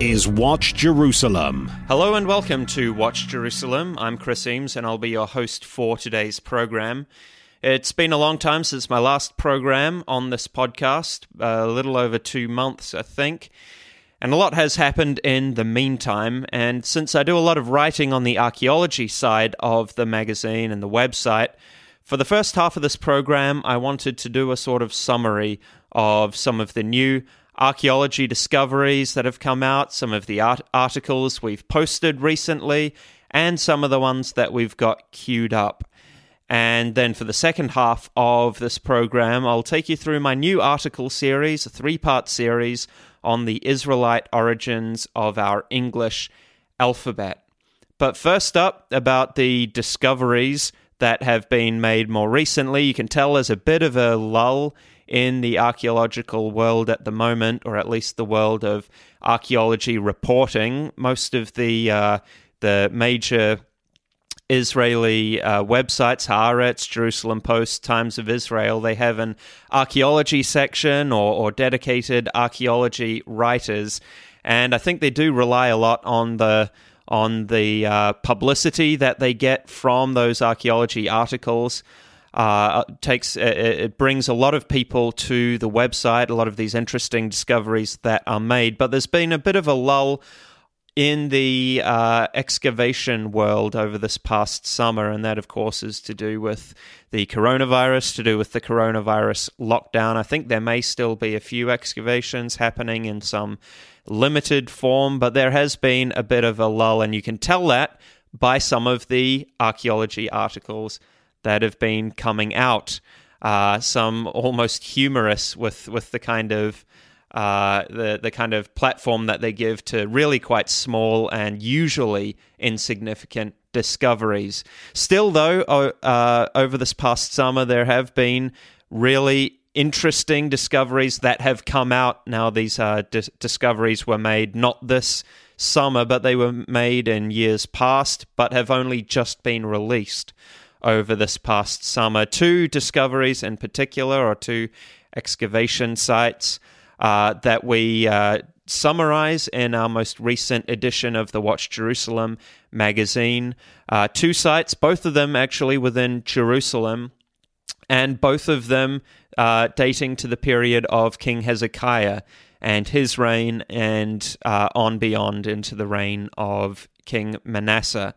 is Watch Jerusalem. Hello and welcome to Watch Jerusalem. I'm Chris Eames and I'll be your host for today's program. It's been a long time since my last program on this podcast, a little over two months, I think. And a lot has happened in the meantime. And since I do a lot of writing on the archaeology side of the magazine and the website, for the first half of this program, I wanted to do a sort of summary of some of the new archaeology discoveries that have come out, some of the art- articles we've posted recently, and some of the ones that we've got queued up. And then for the second half of this program, I'll take you through my new article series, a three part series on the Israelite origins of our English alphabet. But first up, about the discoveries that have been made more recently, you can tell there's a bit of a lull in the archaeological world at the moment, or at least the world of archaeology reporting. Most of the uh, the major Israeli uh, websites, Haaretz, Jerusalem Post, Times of Israel, they have an archaeology section or, or dedicated archaeology writers, and I think they do rely a lot on the on the uh, publicity that they get from those archaeology articles uh, takes it brings a lot of people to the website. A lot of these interesting discoveries that are made, but there's been a bit of a lull in the uh, excavation world over this past summer, and that, of course, is to do with the coronavirus, to do with the coronavirus lockdown. I think there may still be a few excavations happening in some limited form, but there has been a bit of a lull, and you can tell that by some of the archaeology articles that have been coming out. Uh, some almost humorous with with the kind of uh, the the kind of platform that they give to really quite small and usually insignificant discoveries. Still, though, uh, over this past summer, there have been really interesting discoveries that have come out. Now, these uh, dis- discoveries were made not this summer, but they were made in years past, but have only just been released over this past summer. Two discoveries in particular, or two excavation sites uh, that we uh, summarize in our most recent edition of the Watch Jerusalem magazine. Uh, two sites, both of them actually within Jerusalem, and both of them uh, dating to the period of King Hezekiah and his reign, and uh, on beyond into the reign of King Manasseh.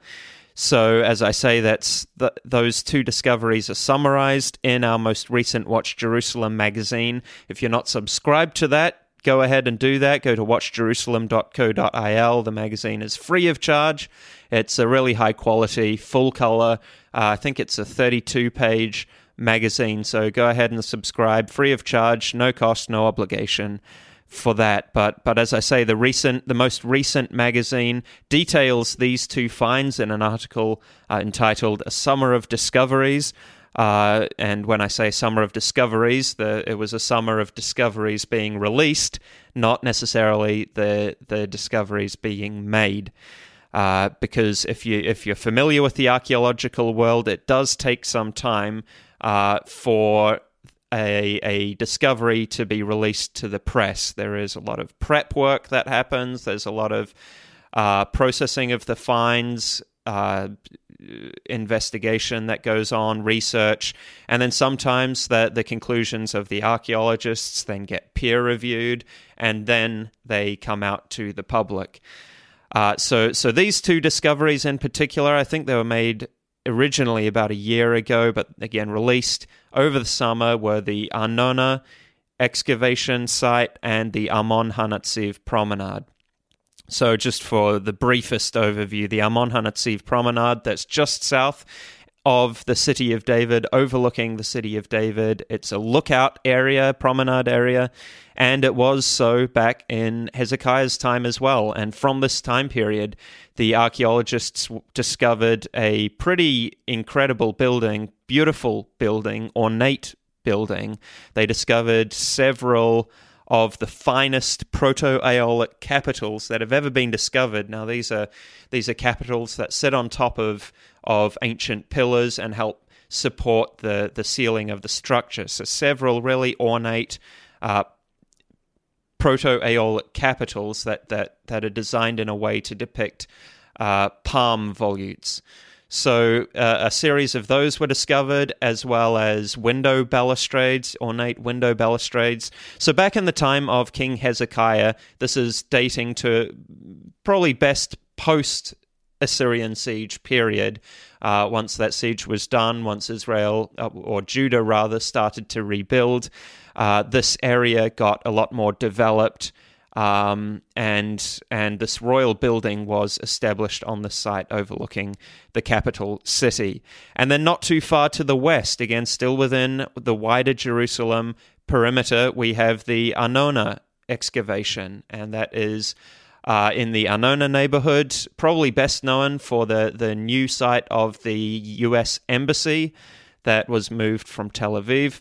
So, as I say, that's those two discoveries are summarized in our most recent Watch Jerusalem magazine. If you're not subscribed to that, go ahead and do that. Go to watchjerusalem.co.il. The magazine is free of charge. It's a really high quality, full color. Uh, I think it's a 32 page magazine. So go ahead and subscribe, free of charge, no cost, no obligation for that. But but as I say, the recent, the most recent magazine details these two finds in an article uh, entitled "A Summer of Discoveries." Uh, and when I say summer of discoveries, the, it was a summer of discoveries being released, not necessarily the the discoveries being made. Uh, because if you if you're familiar with the archaeological world, it does take some time uh, for a, a discovery to be released to the press. There is a lot of prep work that happens, there's a lot of uh, processing of the finds. Uh, investigation that goes on, research, and then sometimes the, the conclusions of the archaeologists then get peer reviewed, and then they come out to the public. Uh, so, so these two discoveries in particular, I think they were made originally about a year ago, but again released over the summer, were the Arnona excavation site and the Armon Hanatziv promenade. So, just for the briefest overview, the Armon Hanatziv promenade that's just south of the city of David, overlooking the city of David. It's a lookout area, promenade area, and it was so back in Hezekiah's time as well. And from this time period, the archaeologists discovered a pretty incredible building, beautiful building, ornate building. They discovered several of the finest proto-Aeolic capitals that have ever been discovered. Now these are these are capitals that sit on top of of ancient pillars and help support the the ceiling of the structure. So several really ornate uh, proto-Aeolic capitals that that that are designed in a way to depict uh, palm volutes. So uh, a series of those were discovered, as well as window balustrades, ornate window balustrades. So back in the time of King Hezekiah, this is dating to probably best post Assyrian siege period. Uh, once that siege was done, once Israel uh, or Judah rather started to rebuild, uh, this area got a lot more developed. Um, and and this royal building was established on the site overlooking the capital city. And then not too far to the west, again still within the wider Jerusalem perimeter, we have the Arnona excavation, and that is uh, in the Arnona neighborhood, probably best known for the the new site of the U.S. embassy that was moved from Tel Aviv.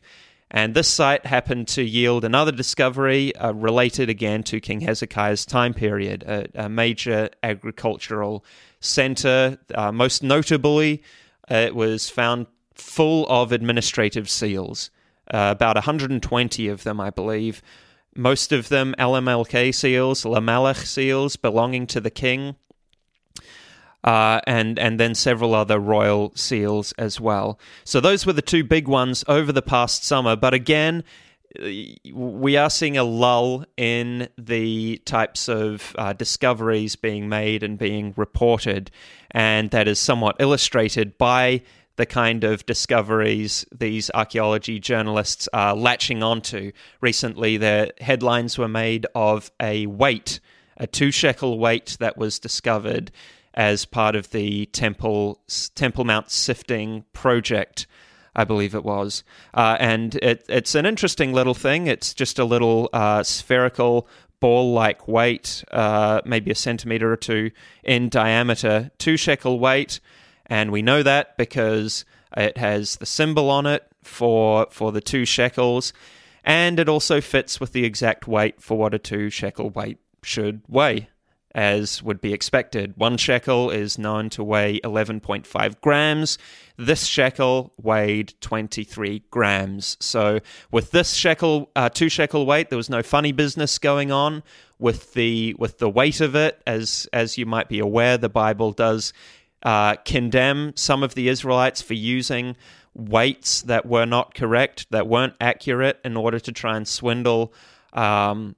And this site happened to yield another discovery uh, related again to King Hezekiah's time period, a, a major agricultural center. Uh, most notably, uh, it was found full of administrative seals, uh, about 120 of them, I believe. Most of them LMLK seals, Lamelech seals belonging to the king uh, and and then several other royal seals as well. So those were the two big ones over the past summer. But again, we are seeing a lull in the types of uh, discoveries being made and being reported, and that is somewhat illustrated by the kind of discoveries these archaeology journalists are latching onto. Recently, the headlines were made of a weight, a two shekel weight that was discovered as part of the Temple Temple Mount sifting project. I believe it was, uh, and it, it's an interesting little thing. It's just a little uh, spherical ball-like weight, uh, maybe a centimeter or two in diameter, two shekel weight, and we know that because it has the symbol on it for for the two shekels, and it also fits with the exact weight for what a two shekel weight should weigh as would be expected. One shekel is known to weigh 11.5 grams. This shekel weighed 23 grams. So, with this shekel, uh, two shekel weight, there was no funny business going on with the with the weight of it. As as you might be aware, the Bible does uh, condemn some of the Israelites for using weights that were not correct, that weren't accurate, in order to try and swindle um,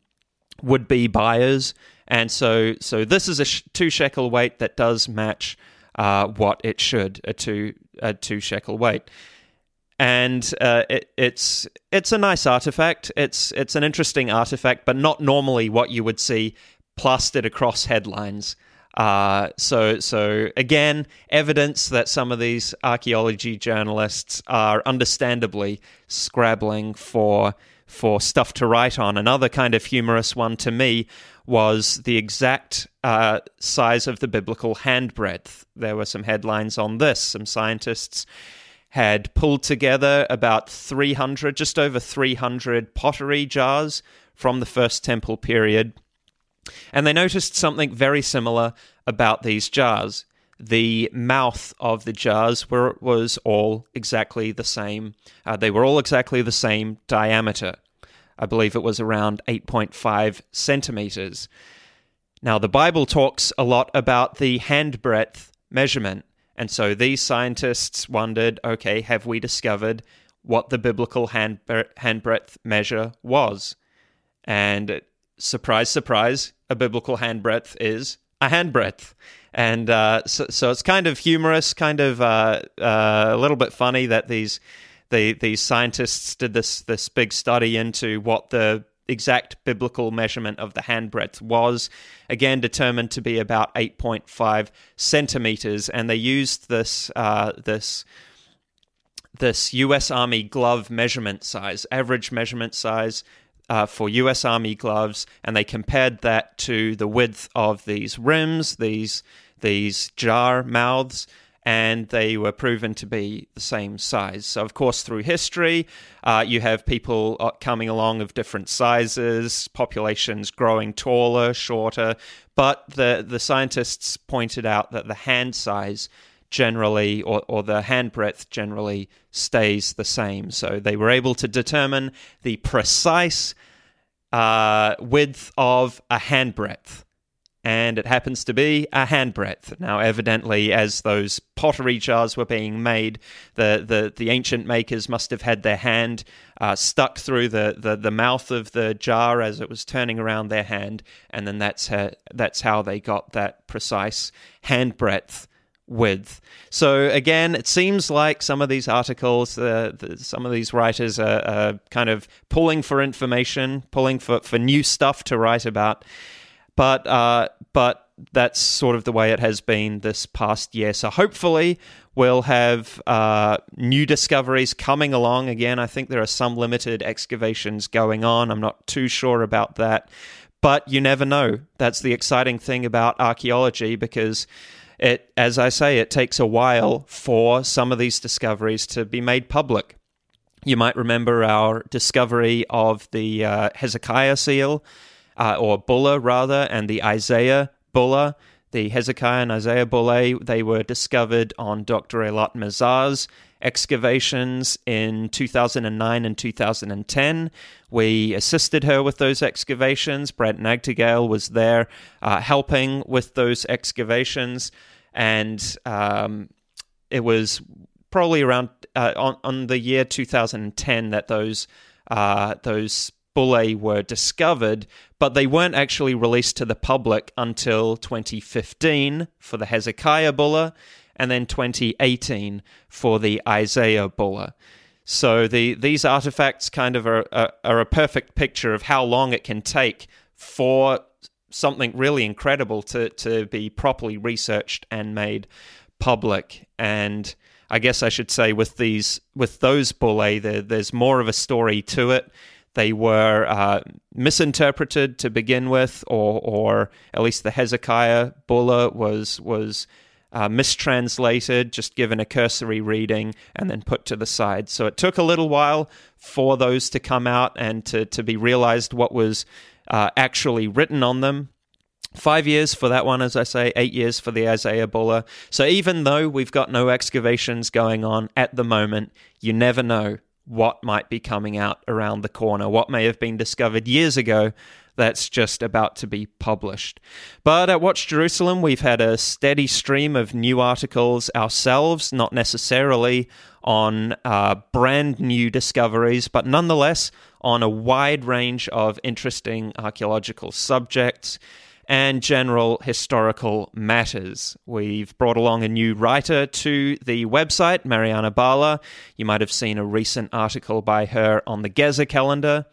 would be buyers. And so, so this is a sh- two shekel weight that does match uh, what it should a two a two shekel weight. And uh, it, it's it's a nice artifact. It's it's an interesting artifact, but not normally what you would see plastered across headlines. Uh, so, so again, evidence that some of these archaeology journalists are understandably scrabbling for for stuff to write on. Another kind of humorous one to me was the exact uh, size of the biblical handbreadth. There were some headlines on this. Some scientists had pulled together about 300, just over 300 pottery jars from the First Temple period. And they noticed something very similar about these jars. The mouth of the jars were, was all exactly the same. Uh, they were all exactly the same diameter. I believe it was around 8.5 centimeters. Now, the Bible talks a lot about the handbreadth measurement. And so these scientists wondered okay, have we discovered what the biblical handbreadth measure was? And surprise, surprise, a biblical handbreadth is a handbreadth. And uh, so, so, it's kind of humorous, kind of uh, uh, a little bit funny that these the these scientists did this this big study into what the exact biblical measurement of the handbreadth was again determined to be about 8.5 centimeters and they used this uh, this this U.S. Army glove measurement size, average measurement size uh, for U.S. Army gloves, and they compared that to the width of these rims, these these jar mouths, and they were proven to be the same size. So, of course, through history, uh, you have people uh, coming along of different sizes, populations growing taller, shorter, but the the scientists pointed out that the hand size generally, or, or the hand breadth generally stays the same. So they were able to determine the precise uh, width of a hand breadth. And it happens to be a hand breadth. Now, evidently, as those pottery jars were being made, the, the, the ancient makers must have had their hand uh, stuck through the, the, the mouth of the jar as it was turning around their hand, and then that's how, that's how they got that precise hand breadth with. So again, it seems like some of these articles, uh, the, some of these writers are, are, kind of pulling for information, pulling for, for new stuff to write about. But uh, but that's sort of the way it has been this past year. So hopefully we'll have uh, new discoveries coming along. Again, I think there are some limited excavations going on. I'm not too sure about that. But you never know. That's the exciting thing about archaeology because it, as I say, it takes a while for some of these discoveries to be made public. You might remember our discovery of the uh, Hezekiah seal, uh, or bulla rather, and the Isaiah bulla. The Hezekiah and Isaiah bullae, they were discovered on Dr. Eilat Mazar's excavations in 2009 and 2010. We assisted her with those excavations. Brent Nagtegaal was there uh, helping with those excavations. And um, it was probably around uh, on, on the year 2010 that those uh, those bullae were discovered, but they weren't actually released to the public until 2015 for the Hezekiah bulla, and then 2018 for the Isaiah bulla. So the these artifacts kind of are, are, are a perfect picture of how long it can take for something really incredible to to be properly researched and made public. And I guess I should say with these with those bullae, there, there's more of a story to it. They were uh, misinterpreted to begin with, or or at least the Hezekiah bulla was was uh, mistranslated, just given a cursory reading, and then put to the side. So it took a little while for those to come out and to, to be realized what was uh, actually written on them. Five years for that one, as I say, eight years for the Isaiah Bulla. So even though we've got no excavations going on at the moment, you never know what might be coming out around the corner, what may have been discovered years ago that's just about to be published. But at Watch Jerusalem, we've had a steady stream of new articles ourselves, not necessarily on uh, brand new discoveries, but nonetheless on a wide range of interesting archaeological subjects and general historical matters. We've brought along a new writer to the website, Mariana Bala. You might have seen a recent article by her on the Gezer calendar.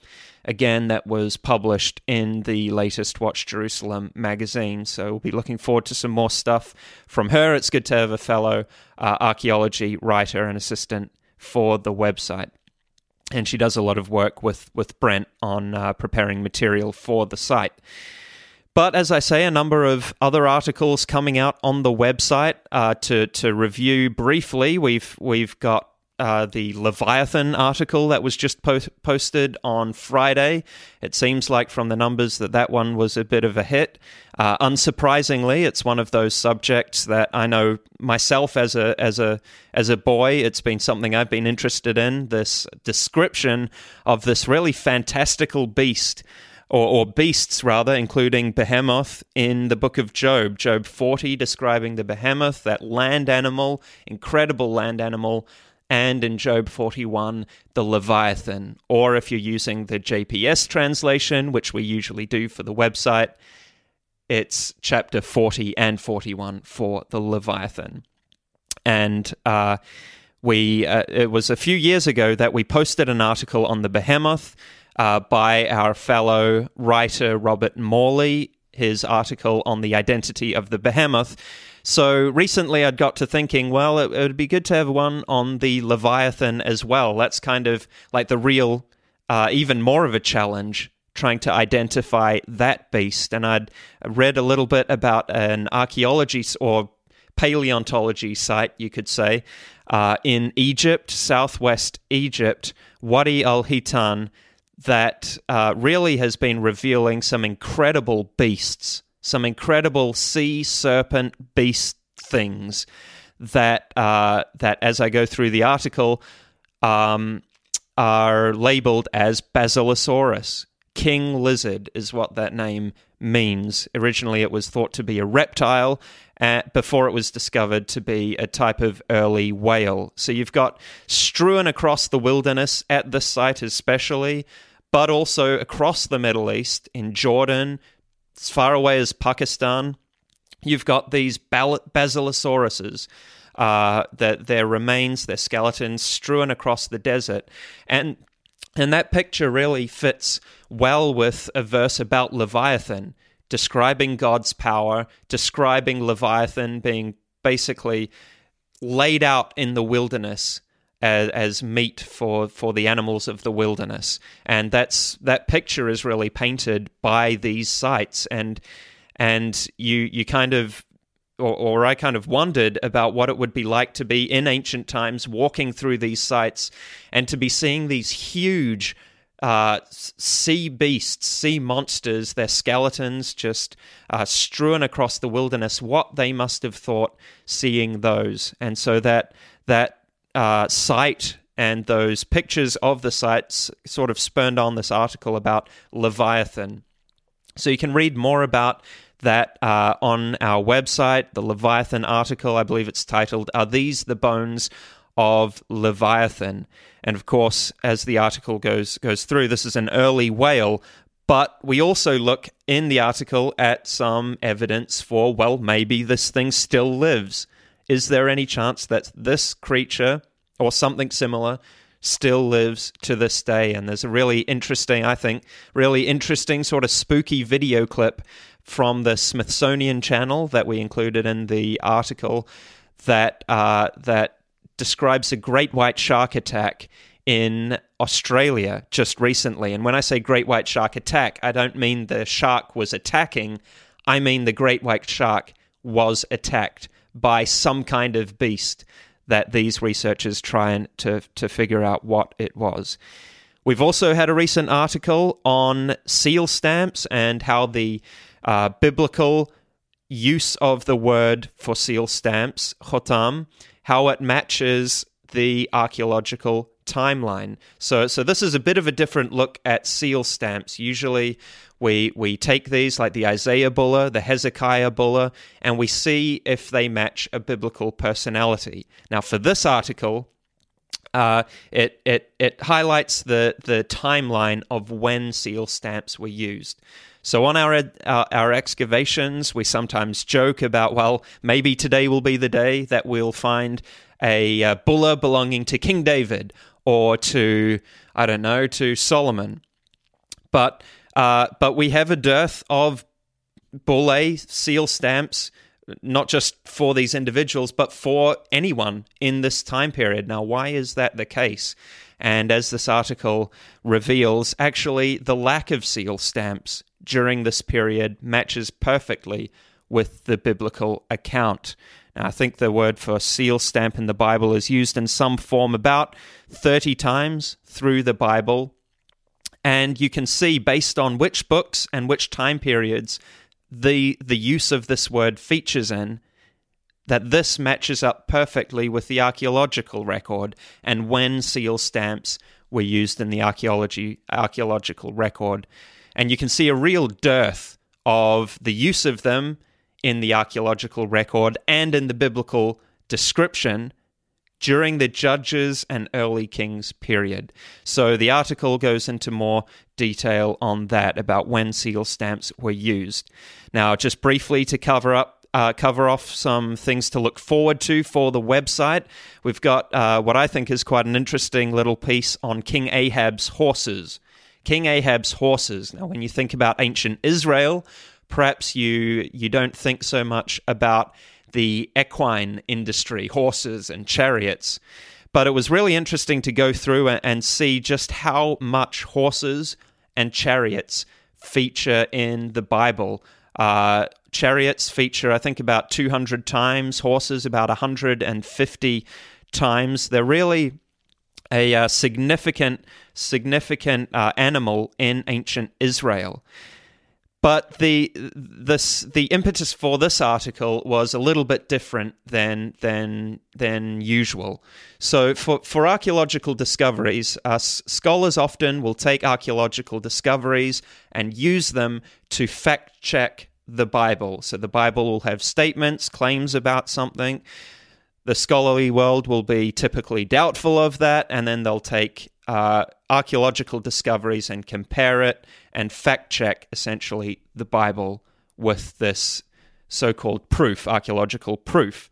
Again, that was published in the latest Watch Jerusalem magazine. So we'll be looking forward to some more stuff from her. It's good to have a fellow uh, archaeology writer and assistant for the website and she does a lot of work with with Brent on uh, preparing material for the site. But as I say, a number of other articles coming out on the website uh, to to review briefly. We've we've got uh, the Leviathan article that was just po- posted on Friday. It seems like from the numbers that that one was a bit of a hit. Uh, unsurprisingly, it's one of those subjects that I know myself as a as a as a boy. It's been something I've been interested in. This description of this really fantastical beast. Or, or beasts, rather, including behemoth in the book of Job. Job 40, describing the behemoth, that land animal, incredible land animal and in Job 41, the Leviathan. Or if you're using the JPS translation, which we usually do for the website, it's chapter 40 and 41 for the Leviathan. And uh, we uh, it was a few years ago that we posted an article on the behemoth uh, by our fellow writer Robert Morley, his article on the identity of the behemoth So recently I'd got to thinking, well, it, it would be good to have one on the Leviathan as well. That's kind of like the real, uh, even more of a challenge trying to identify that beast. And I'd read a little bit about an archaeology or paleontology site, you could say, uh, in Egypt, southwest Egypt, Wadi al Hitan, that uh, really has been revealing some incredible beasts, some incredible sea serpent beast things that uh, that as I go through the article um, are labeled as Basilosaurus. King lizard is what that name means. Originally, it was thought to be a reptile uh, before it was discovered to be a type of early whale. So you've got strewn across the wilderness at this site, especially, but also across the Middle East, in Jordan, as far away as Pakistan. You've got these basilosauruses. Uh, that their remains, their skeletons, strewn across the desert, and and that picture really fits well with a verse about Leviathan, describing God's power, describing Leviathan being basically laid out in the wilderness as, as, meat for, for the animals of the wilderness. And that's that picture is really painted by these sites. And and you you kind of or, or, I kind of wondered about what it would be like to be in ancient times walking through these sites and to be seeing these huge uh, sea beasts, sea monsters, their skeletons just uh, strewn across the wilderness. What they must have thought seeing those, and so that that uh, site and those pictures of the sites sort of spurned on this article about Leviathan. So you can read more about that uh, on our website, the Leviathan article. I believe it's titled, Are These the Bones of Leviathan? And of course, as the article goes, goes through, this is an early whale. But we also look in the article at some evidence for, well, maybe this thing still lives. Is there any chance that this creature or something similar still lives to this day. And there's a really interesting, I think, really interesting sort of spooky video clip from the Smithsonian Channel that we included in the article that uh, that describes a great white shark attack in Australia just recently. And when I say great white shark attack, I don't mean the shark was attacking. I mean the great white shark was attacked by some kind of beast that these researchers try and to, to figure out what it was. We've also had a recent article on seal stamps and how the uh, biblical use of the word for seal stamps, chotam, how it matches the archaeological timeline. So, so this is a bit of a different look at seal stamps. Usually, we we take these like the Isaiah bulla, the Hezekiah bulla, and we see if they match a biblical personality. Now, for this article, uh, it it it highlights the the timeline of when seal stamps were used. So on our, our, our excavations, we sometimes joke about well, maybe today will be the day that we'll find a, a bulla belonging to King David or to I don't know to Solomon, but uh, but we have a dearth of bullae seal stamps not just for these individuals, but for anyone in this time period. Now, why is that the case? And as this article reveals, actually, the lack of seal stamps during this period matches perfectly with the biblical account. I think the word for seal stamp in the Bible is used in some form about 30 times through the Bible. And you can see, based on which books and which time periods the, the use of this word features in, that this matches up perfectly with the archaeological record and when seal stamps were used in the archaeology archaeological record and you can see a real dearth of the use of them in the archaeological record and in the biblical description during the Judges and early Kings period. So the article goes into more detail on that about when seal stamps were used. Now, just briefly to cover up. Uh, cover off some things to look forward to for the website. We've got uh, what I think is quite an interesting little piece on King Ahab's horses. King Ahab's horses. Now, when you think about ancient Israel, perhaps you you don't think so much about the equine industry, horses and chariots. But it was really interesting to go through and see just how much horses and chariots feature in the Bible. Uh, chariots feature, I think, about 200 times, horses about 150 times. They're really a uh, significant, significant uh, animal in ancient Israel. But the this the impetus for this article was a little bit different than than than usual. So for for archaeological discoveries, uh, us scholars often will take archaeological discoveries and use them to fact check the Bible. So the Bible will have statements, claims about something. The scholarly world will be typically doubtful of that, and then they'll take uh, archaeological discoveries and compare it and fact check essentially the Bible with this so called proof, archaeological proof.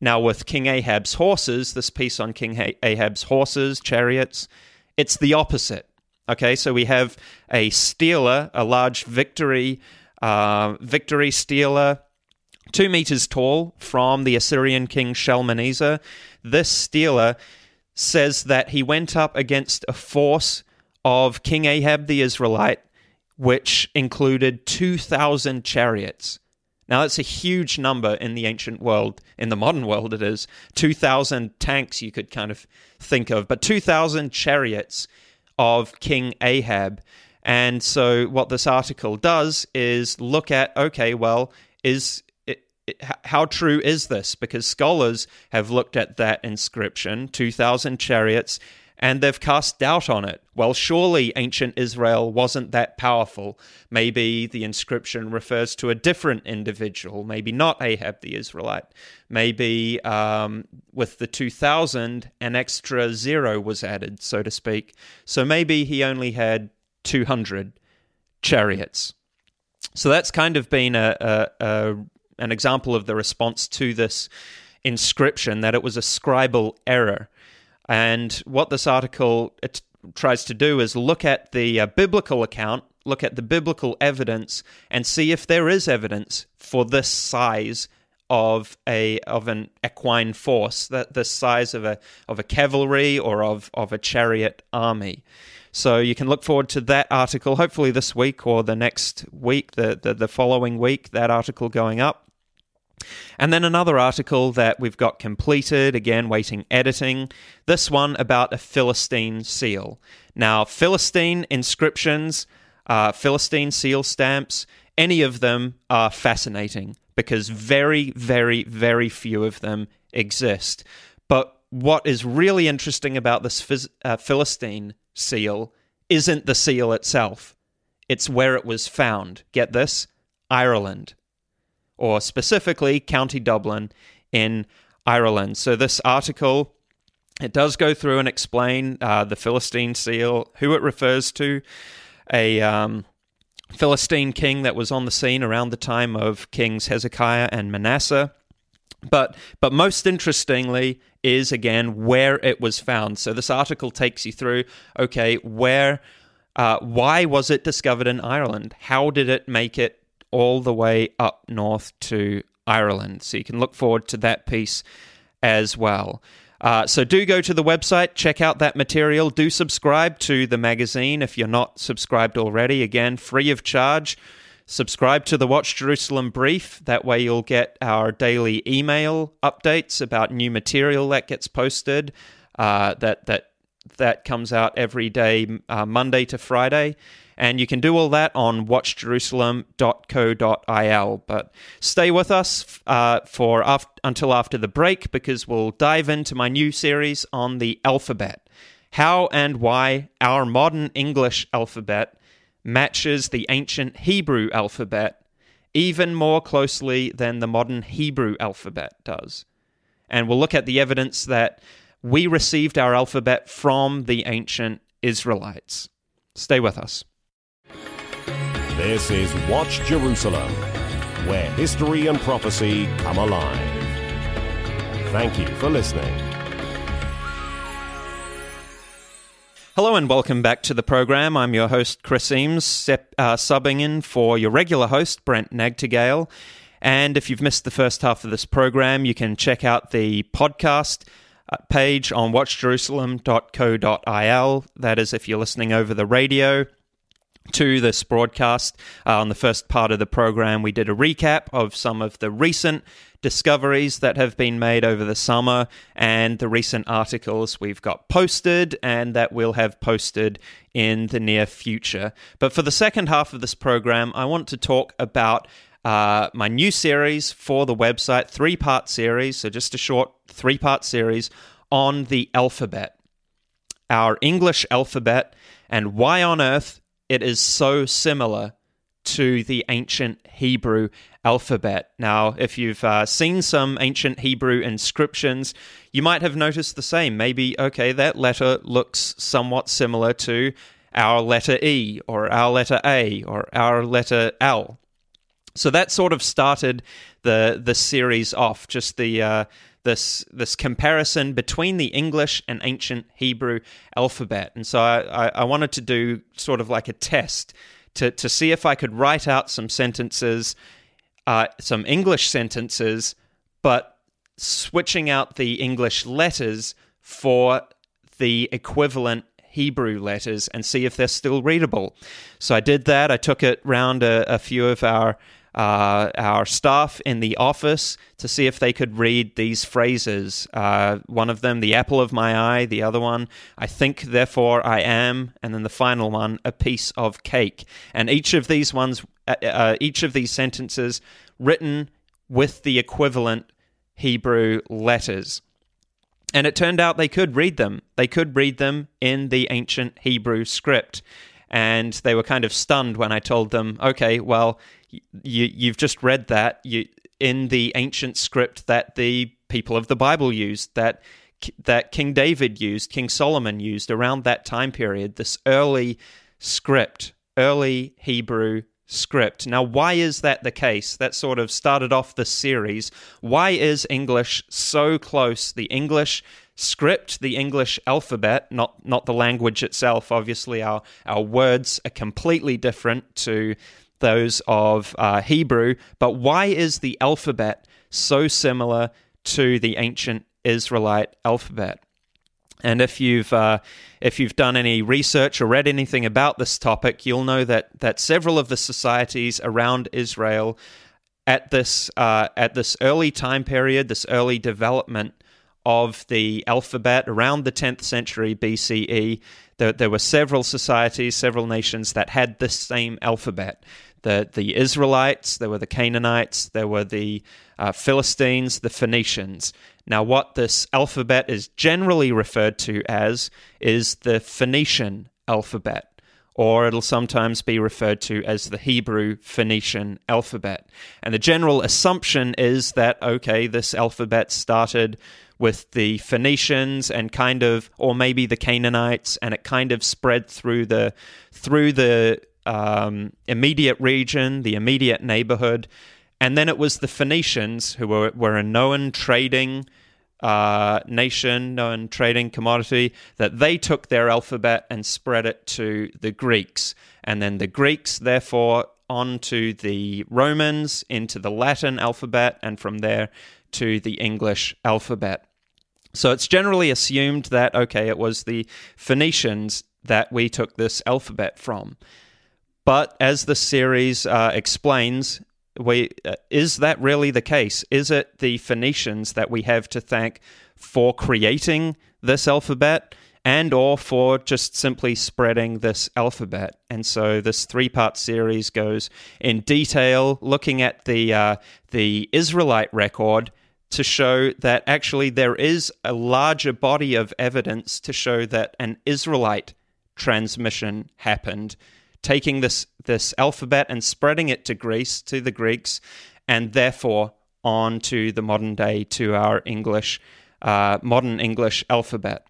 Now, with King Ahab's horses, this piece on King Ahab's horses, chariots, it's the opposite. Okay, so we have a stela, a large victory, uh, victory stela, two meters tall from the Assyrian king Shalmaneser. This stela says that he went up against a force of King Ahab the Israelite, which included 2,000 chariots. Now, that's a huge number in the ancient world. In the modern world, it is 2,000 tanks you could kind of think of, but 2,000 chariots of King Ahab. And so, what this article does is look at okay, well, is how true is this? Because scholars have looked at that inscription, 2,000 chariots, and they've cast doubt on it. Well, surely ancient Israel wasn't that powerful. Maybe the inscription refers to a different individual, maybe not Ahab the Israelite. Maybe um, with the 2000, an extra zero was added, so to speak. So maybe he only had 200 chariots. So that's kind of been a, a, a an example of the response to this inscription that it was a scribal error. And what this article it tries to do is look at the uh, biblical account, look at the biblical evidence, and see if there is evidence for this size of a of an equine force, that the size of a of a cavalry or of of a chariot army. So you can look forward to that article, hopefully this week or the next week, the, the, the following week, that article going up. And then another article that we've got completed, again, waiting editing. This one about a Philistine seal. Now, Philistine inscriptions, uh, Philistine seal stamps, any of them are fascinating because very, very, very few of them exist. But what is really interesting about this phys- uh, Philistine seal isn't the seal itself, it's where it was found. Get this? Ireland or specifically County Dublin in Ireland. So this article it does go through and explain uh, the Philistine seal, who it refers to, a um, Philistine king that was on the scene around the time of kings Hezekiah and Manasseh. But but most interestingly is again where it was found. So this article takes you through. Okay, where, uh, why was it discovered in Ireland? How did it make it all the way up north to Ireland. So you can look forward to that piece as well. Uh, so do go to the website, check out that material. Do subscribe to the magazine if you're not subscribed already. Again, free of charge. Subscribe to the Watch Jerusalem brief. That way you'll get our daily email updates about new material that gets posted. Uh, that that that comes out every day, uh, Monday to Friday. And you can do all that on watchjerusalem.co.il. But stay with us uh, for until after the break because we'll dive into my new series on the alphabet. How and why our modern English alphabet matches the ancient Hebrew alphabet even more closely than the modern Hebrew alphabet does. And we'll look at the evidence that we received our alphabet from the ancient Israelites. Stay with us. This is Watch Jerusalem, where history and prophecy come alive. Thank you for listening. Hello and welcome back to the program. I'm your host, Chris Eames, uh, subbing in for your regular host, Brent Nagtegaal. And if you've missed the first half of this program, you can check out the podcast uh, page on watchjerusalem.co.il. That is, if you're listening over the radio to this broadcast. Uh, on the first part of the program, we did a recap of some of the recent discoveries that have been made over the summer and the recent articles we've got posted and that we'll have posted in the near future. But for the second half of this program, I want to talk about uh, my new series for the website, three part series, so just a short three part series on the alphabet, our English alphabet, and why on earth it is so similar to the ancient Hebrew alphabet. Now, if you've uh, seen some ancient Hebrew inscriptions, you might have noticed the same. Maybe, okay, that letter looks somewhat similar to our letter E, or our letter A, or our letter L. So that sort of started the the series off. Just the uh, this this comparison between the English and ancient Hebrew alphabet. And so I, I, wanted to do sort of like a test to, to see if I could write out some sentences, uh, some English sentences, but switching out the English letters for the equivalent Hebrew letters and see if they're still readable. So I did that. I took it round a, a few of our uh, our staff in the office to see if they could read these phrases. Uh, one of them, the apple of my eye, the other one, I think, therefore I am, and then the final one, a piece of cake. And each of these ones, uh, uh each of these sentences written with the equivalent Hebrew letters. And it turned out they could read them. They could read them in the ancient Hebrew script. And they were kind of stunned when I told them, okay, well, you you've just read that you in the ancient script that the people of the Bible used that that King David used, King Solomon used around that time period. This early script, early Hebrew script. Now, why is that the case? That sort of started off the series. Why is English so close? The English script, the English alphabet, not not the language itself. Obviously, our our words are completely different to those of uh, Hebrew, but why is the alphabet so similar to the ancient Israelite alphabet? And if you've uh, if you've done any research or read anything about this topic, you'll know that that several of the societies around Israel at this uh, at this early time period, this early development of the alphabet around the 10th century BCE, there, there were several societies, several nations that had this same alphabet the the Israelites, there were the Canaanites, there were the uh, Philistines, the Phoenicians. Now, what this alphabet is generally referred to as is the Phoenician alphabet, or it'll sometimes be referred to as the Hebrew Phoenician alphabet. And the general assumption is that, okay, this alphabet started with the Phoenicians and kind of, or maybe the Canaanites, and it kind of spread through the through the um, immediate region, the immediate neighborhood. And then it was the Phoenicians, who were, were a known trading uh, nation, known trading commodity, that they took their alphabet and spread it to the Greeks. And then the Greeks, therefore, on to the Romans, into the Latin alphabet, and from there to the English alphabet. So it's generally assumed that, okay, it was the Phoenicians that we took this alphabet from. But as the series uh, explains, we, uh, is that really the case? Is it the Phoenicians that we have to thank for creating this alphabet? and or for just simply spreading this alphabet. And so this three-part series goes in detail, looking at the uh, the Israelite record to show that actually there is a larger body of evidence to show that an Israelite transmission happened taking this this alphabet and spreading it to Greece, to the Greeks, and therefore on to the modern day, to our English, uh, modern English alphabet.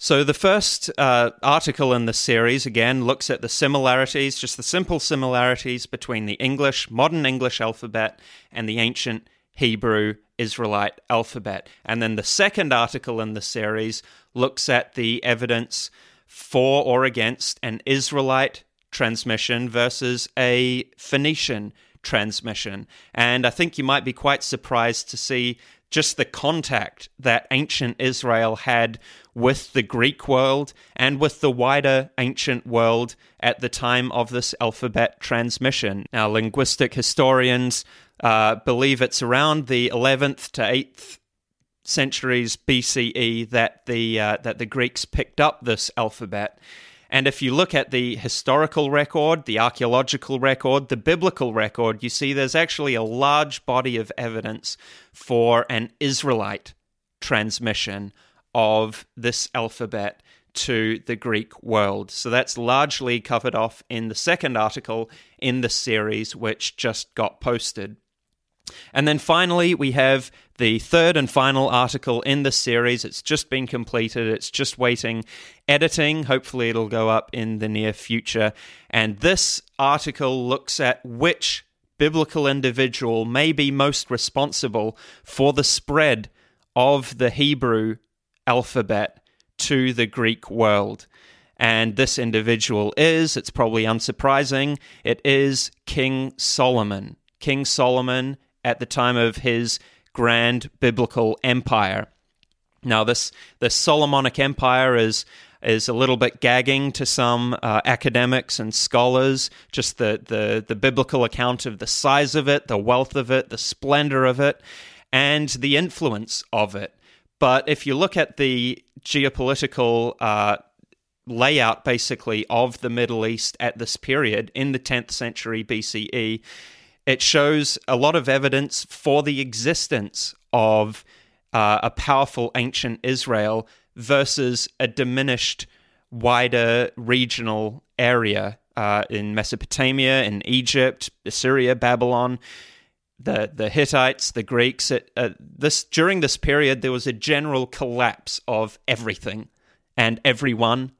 So, the first uh, article in the series, again, looks at the similarities, just the simple similarities between the English, modern English alphabet, and the ancient Hebrew Israelite alphabet. And then the second article in the series looks at the evidence for or against an Israelite transmission versus a Phoenician transmission. And I think you might be quite surprised to see just the contact that ancient Israel had with the Greek world and with the wider ancient world at the time of this alphabet transmission. Now, linguistic historians uh, believe it's around the 11th to 8th centuries BCE that the uh, that the Greeks picked up this alphabet. And if you look at the historical record, the archaeological record, the biblical record, you see there's actually a large body of evidence for an Israelite transmission of this alphabet to the Greek world. So that's largely covered off in the second article in the series, which just got posted. And then finally, we have the third and final article in the series. It's just been completed, it's just waiting editing. Hopefully, it'll go up in the near future. And this article looks at which biblical individual may be most responsible for the spread of the Hebrew alphabet to the Greek world. And this individual is, it's probably unsurprising, it is King Solomon. King Solomon at the time of his grand biblical empire. Now, this the Solomonic Empire is is a little bit gagging to some uh, academics and scholars. Just the, the the biblical account of the size of it, the wealth of it, the splendor of it, and the influence of it. But if you look at the geopolitical uh, layout, basically of the Middle East at this period in the 10th century BCE, it shows a lot of evidence for the existence of uh, a powerful ancient Israel versus a diminished, wider regional area uh, in Mesopotamia, in Egypt, Assyria, Babylon, the the Hittites, the Greeks. It, uh, this during this period, there was a general collapse of everything and everyone,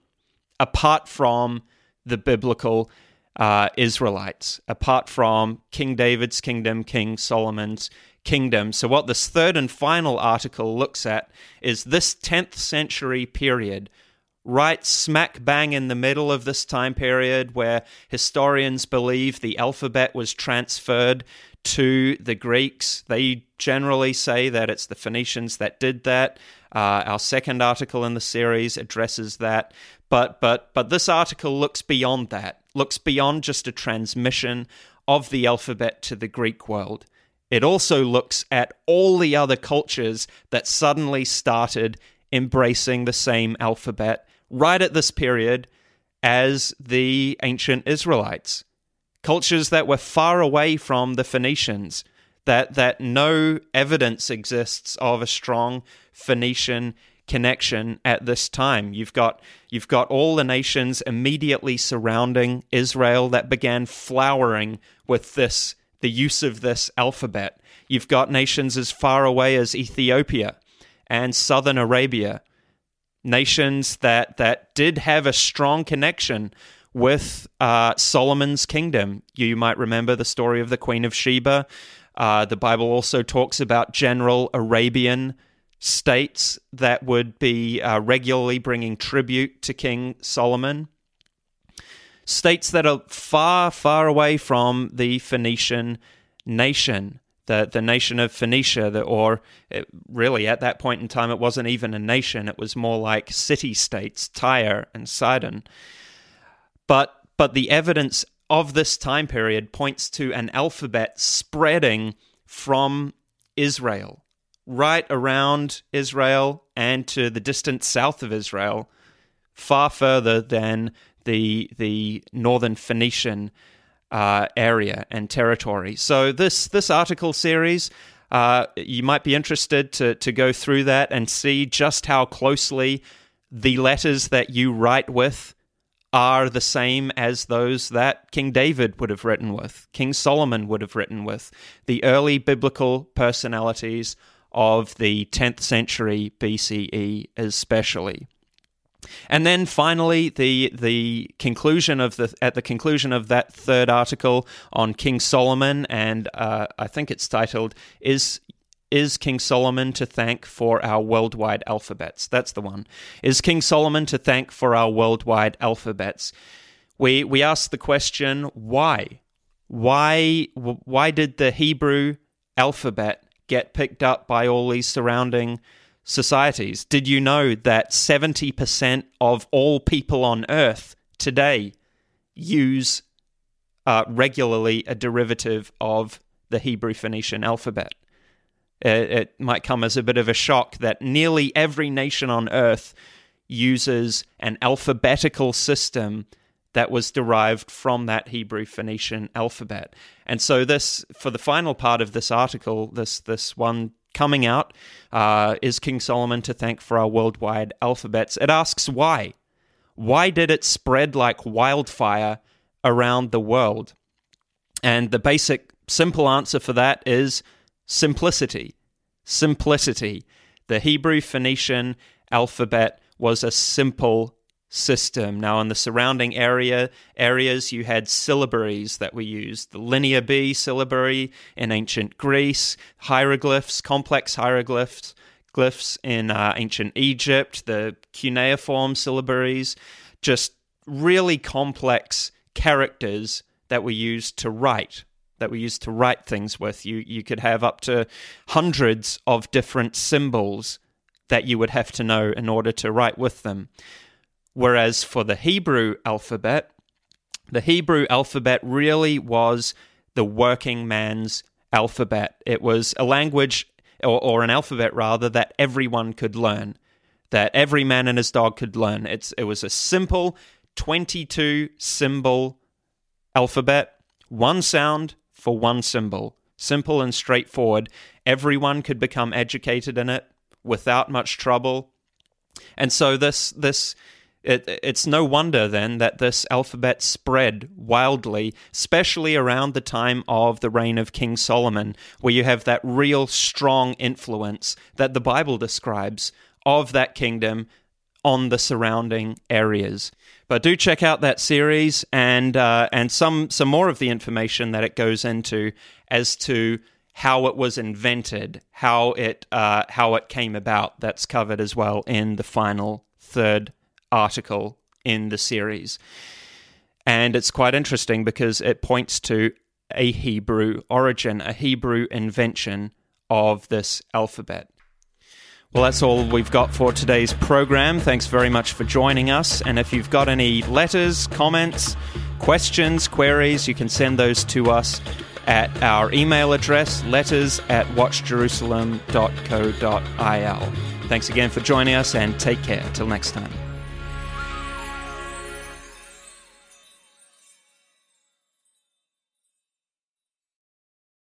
apart from the biblical uh, Israelites, apart from King David's kingdom, King Solomon's kingdom. So, what this third and final article looks at is this 10th century period, right smack bang in the middle of this time period where historians believe the alphabet was transferred to the Greeks. They generally say that it's the Phoenicians that did that. Uh, our second article in the series addresses that, but but but this article looks beyond that looks beyond just a transmission of the alphabet to the Greek world. It also looks at all the other cultures that suddenly started embracing the same alphabet right at this period as the ancient Israelites. Cultures that were far away from the Phoenicians, that, that no evidence exists of a strong Phoenician connection at this time. You've got you've got all the nations immediately surrounding Israel that began flowering with this the use of this alphabet. You've got nations as far away as Ethiopia and southern Arabia, nations that that did have a strong connection with uh, Solomon's kingdom. You might remember the story of the Queen of Sheba. Uh, the Bible also talks about general Arabian states that would be uh, regularly bringing tribute to King Solomon. States that are far, far away from the Phoenician nation, the, the nation of Phoenicia, the, or it, really at that point in time, it wasn't even a nation, it was more like city states, Tyre and Sidon. But, but the evidence of this time period points to an alphabet spreading from Israel right around Israel and to the distant south of Israel, far further than the the northern Phoenician uh, area and territory. So this this article series. Uh, you might be interested to, to go through that and see just how closely the letters that you write with are the same as those that King David would have written with, King Solomon would have written with, the early biblical personalities of the 10th century BCE, especially. And then finally, the the conclusion of the at the conclusion of that third article on King Solomon, and uh, I think it's titled "Is Is King Solomon to thank for our worldwide alphabets?" That's the one. Is King Solomon to thank for our worldwide alphabets? We we ask the question why why why did the Hebrew alphabet get picked up by all these surrounding societies? Did you know that 70% of all people on earth today use uh, regularly a derivative of the Hebrew Phoenician alphabet? It, it might come as a bit of a shock that nearly every nation on earth uses an alphabetical system that was derived from that Hebrew Phoenician alphabet. And so this for the final part of this article, this this one coming out, uh, is King Solomon to thank for our worldwide alphabets. It asks why. Why did it spread like wildfire around the world? And the basic simple answer for that is simplicity. Simplicity. The Hebrew Phoenician alphabet was a simple system. Now, in the surrounding area areas, you had syllabaries that were used. The Linear B syllabary in ancient Greece, hieroglyphs, complex hieroglyphs, glyphs in uh, ancient Egypt, the cuneiform syllabaries, just really complex characters that were used to write. That were used to write things with. You you could have up to hundreds of different symbols that you would have to know in order to write with them. Whereas for the Hebrew alphabet, the Hebrew alphabet really was the working man's alphabet. It was a language, or, or, an alphabet rather, that everyone could learn, that every man and his dog could learn. It's, it was a simple 22 symbol alphabet, one sound for one symbol. Simple and straightforward. Everyone could become educated in it without much trouble. And so this this it, it's no wonder then that this alphabet spread wildly, especially around the time of the reign of King Solomon, where you have that real strong influence that the Bible describes of that kingdom on the surrounding areas. But do check out that series and uh, and some some more of the information that it goes into as to how it was invented, how it uh, how it came about. That's covered as well in the final third article in the series, and it's quite interesting because it points to a Hebrew origin, a Hebrew invention of this alphabet. Well, that's all we've got for today's program. Thanks very much for joining us. And if you've got any letters, comments, questions, queries, you can send those to us at our email address, letters at watchjerusalem.co.il. Thanks again for joining us and take care. Till next time.